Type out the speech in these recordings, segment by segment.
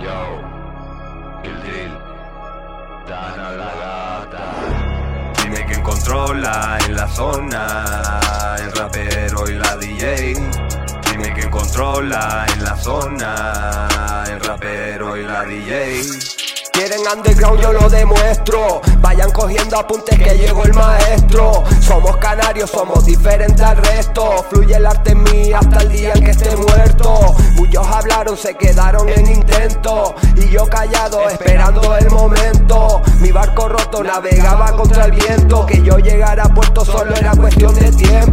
Yo, el drill, dan a la gata. Dime quién controla en la zona, el rapero y la DJ. Dime quién controla en la zona, el rapero y la DJ. Quieren underground, yo lo demuestro. Vayan cogiendo apuntes que llegó el maestro. Somos canarios, somos diferentes al resto. Fluye el arte en mí hasta el día en que esté muerto. Muchos hablaron, se quedaron en intento. Y yo callado, esperando el momento. Mi barco roto navegaba contra el viento. Que yo llegara a puerto solo era cuestión de tiempo.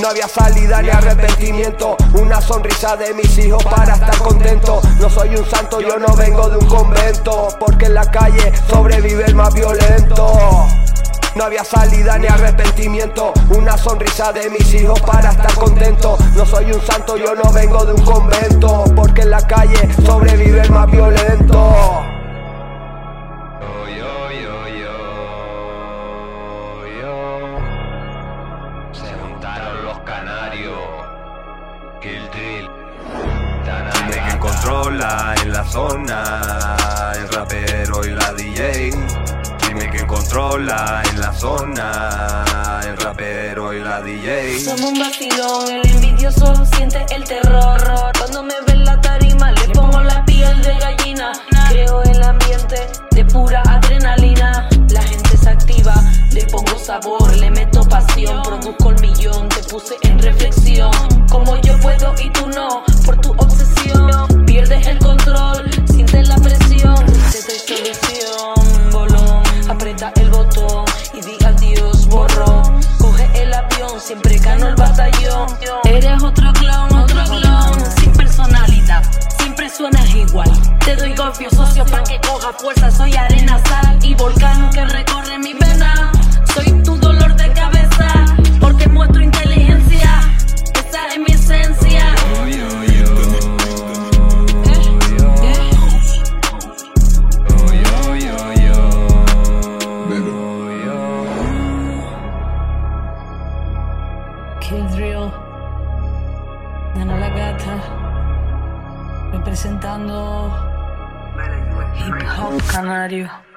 No había salida ni arrepentimiento. Una sonrisa de mis hijos para estar contento. No soy un santo, yo no vengo de un convento. Porque en la calle sobrevive el más violento. No había salida ni arrepentimiento. Una sonrisa de mis hijos para estar contento. No soy un santo, yo no vengo de un convento. Porque en la calle sobrevive el más violento. Los canarios. Kill Drill. Controla en la zona, el rapero y la DJ. Dime quién controla en la zona, el rapero y la DJ. Somos un vacilón, el envidioso siente el terror. Meto pasión. Produzco el millón, te puse en reflexión. Como yo puedo y tú no, por tu obsesión. Pierdes el control, sientes la presión. Te doy solución, bolón. Aprieta el botón y diga adiós, borrón. Coge el avión, siempre gano el batallón. Eres otro clown, otro clown, sin personalidad. Siempre suenas igual. Te doy golpe socio pa' que coja fuerza. Soy arena, sal y volcán que Kill Drill, Nana la Gata, representando Hip Hop Canario.